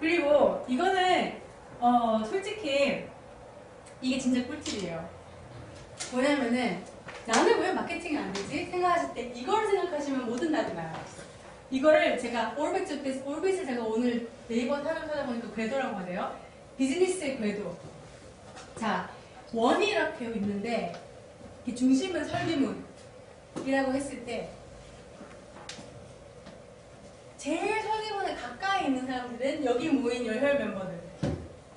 그리고 이거는 어 솔직히 이게 진짜 꿀팁이에요. 뭐냐면은 나는 왜 마케팅이 안 되지? 생각하실 때 이걸 생각하시면 뭐든 답이 나요. 이거를 제가 올빗 때 올빗을 제가 오늘 네이버 사전 찾아보니까 궤도라고 하네요. 비즈니스의 궤도. 자 원이 이렇게 있는데 이렇게 중심은 설계문이라고 했을 때 제일 설계문에 있는 사람들은 여기 모인 열혈 멤버들.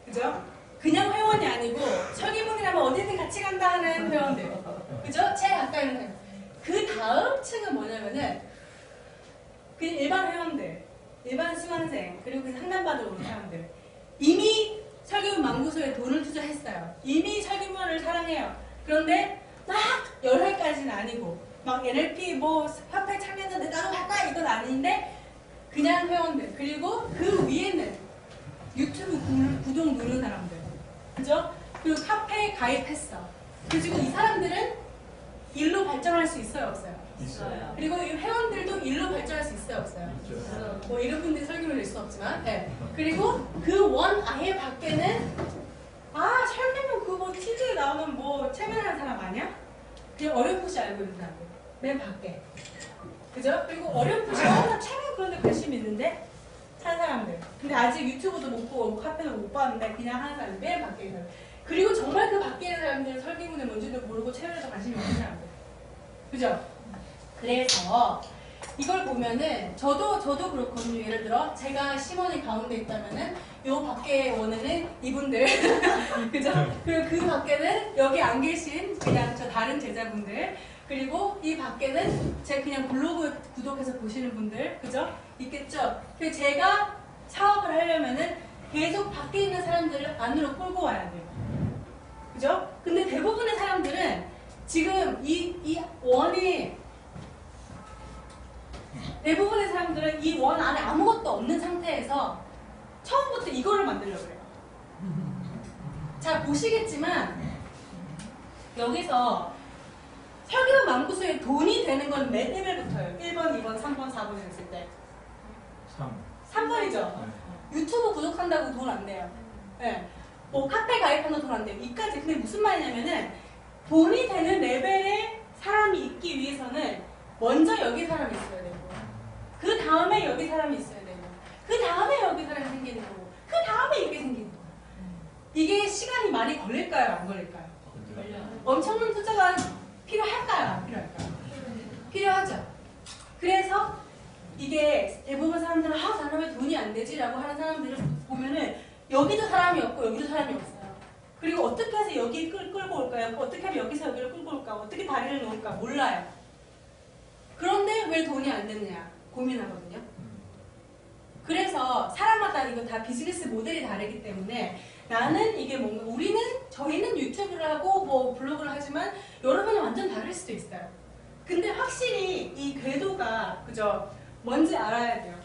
그죠? 그냥 회원이 아니고 설계문이라면 어디든 같이 간다 하는 회원들. 그죠? 제일 가까이 있는 사람. 그 다음 층은 뭐냐면은 그냥 일반 회원들, 일반 수강생, 그리고 그 상담받으러 오는 사람들. 이미 설계문 망구소에 돈을 투자했어요. 이미 설계문을 사랑해요. 그런데 막 열혈까지는 아니고 막 NLP 뭐 화폐 참여자 내 나도 할까 이건 아닌데 그냥 회원들 그리고 그 위에는 유튜브 구- 구독 누른 사람들 그죠? 그리고 카페에 가입했어 그리고 이 사람들은 일로 발전할 수 있어요 없어요? 있어요. 그리고 이 회원들도 일로 발전할 수 있어요 없어요? 있죠. 뭐 이런 분들이 설교를 낼 수는 없지만 네. 그리고 그 원 아예 밖에는 아 설계문 그거 TV에 나오는 뭐 체면하는 사람 아니야? 그냥 어렴풋이 알고 있는 사람들 맨 밖에 그죠? 그리고 어렴풋이 어나 체면 그런 데 관심 있는데 한 사람들 근데 아직 유튜브도 못 보고 카페도 못 봤는데 그냥 하는 사람들 맨 밖에 있는 사람들 그리고 정말 그 밖에 있는 사람들은 설계문이 뭔지도 모르고 체면에도 관심이 없는 사람들 그죠? 그래서 이걸 보면은 저도 저도 그렇거든요. 예를 들어 제가 심원이 가운데 있다면은 요 밖에 원에는 이분들 그죠? 그리고 그 밖에는 여기 안 계신 그냥 저 다른 제자분들 그리고 이 밖에는 제 그냥 블로그 구독해서 보시는 분들 그죠? 있겠죠? 그 제가 사업을 하려면은 계속 밖에 있는 사람들을 안으로 끌고 와야 돼요. 그죠? 근데 대부분의 사람들은 지금 이, 이 원이 대부분의 사람들은 이 원 안에 아무것도 없는 상태에서 처음부터 이거를 만들려고 그래요. 잘 보시겠지만 여기서 설계원 망구소에 돈이 되는 건몇 레벨부터예요? 1번, 2번, 3번, 4번 이랬을 때 3. 3번이죠. 유튜브 구독한다고 돈안 내요. 예. 뭐 카페 가입한다고 돈안 내요. 이까지. 근데 무슨 말이냐면은 돈이 되는 레벨의 사람이 있기 위해서는 먼저 여기 사람이 있어야 되고 그 다음에 여기 사람이 있어야 되고 그 다음에 여기 사람이 생기는 거고 그 다음에 이게 생기는 거예요. 이게 시간이 많이 걸릴까요? 안 걸릴까요? 엄청난 투자가 필요할까요? 안 필요할까요? 필요하죠. 그래서 이게 대부분 사람들은 아왜 돈이 안 되지라고 하는 사람들을 보면은 여기도 사람이 없고 여기도 사람이 없어요. 그리고 어떻게 해서 여기 끌, 끌고 올까요? 어떻게 하면 여기서 여기를 끌고 올까? 어떻게 다리를 놓을까? 몰라요. 그런데 왜 돈이 안 되느냐 고민하거든요. 그래서 사람마다 이거 다 비즈니스 모델이 다르기 때문에 나는 이게 뭔가 우리는 저희는 유튜브를 하고 뭐 블로그를 하지만 수도 있어요. 근데 확실히 이 궤도가 그죠 뭔지 알아야 돼요.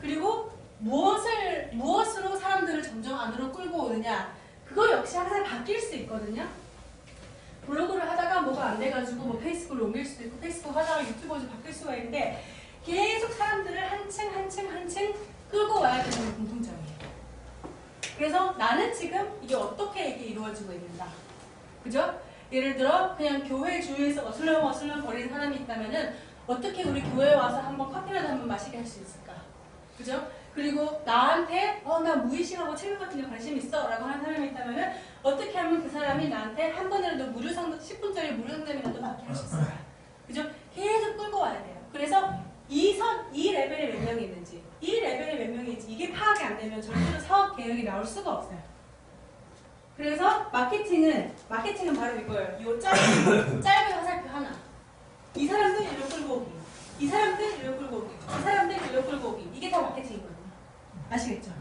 그리고 무엇을 무엇으로 사람들을 점점 안으로 끌고 오느냐 그거 역시 항상 바뀔 수 있거든요. 블로그를 하다가 뭐가 안 돼가지고 뭐 페이스북을 옮길 수도 있고 페이스북 하다가 유튜브로 바뀔 수가 있는데 계속 사람들을 한층 한층 한층 끌고 와야 되는 공통점이에요. 그래서 나는 지금 이게 어떻게 이게 이루어지고 있는가. 그죠? 예를 들어 그냥 교회 주위에서 어슬렁 어슬렁 거리는 사람이 있다면은 어떻게 우리 교회에 와서 한번 커피라도 한번 마시게 할 수 있을까? 그죠? 그리고 나한테 어 나 무의식하고 체육 같은 데 관심 있어 라고 하는 사람이 있다면은 어떻게 하면 그 사람이 나한테 한 번이라도 무료 상담 10분짜리 무료 상담이라도 받게 할 수 있을까? 그죠? 계속 끌고 와야 돼요. 그래서 이 선, 이 레벨에 몇 명이 있는지, 이 레벨에 몇 명이 있는지 이게 파악이 안 되면 절대로 사업 계획이 나올 수가 없어요. 그래서 마케팅은 마케팅은 바로 이거예요. 이 짧은 짧은 화살표 하나. 이 사람들 일로 끌고 오기. 이 사람들 일로 끌고 오기. 이 사람들 일로 끌고 오기. 이게 다 마케팅이거든요. 아시겠죠?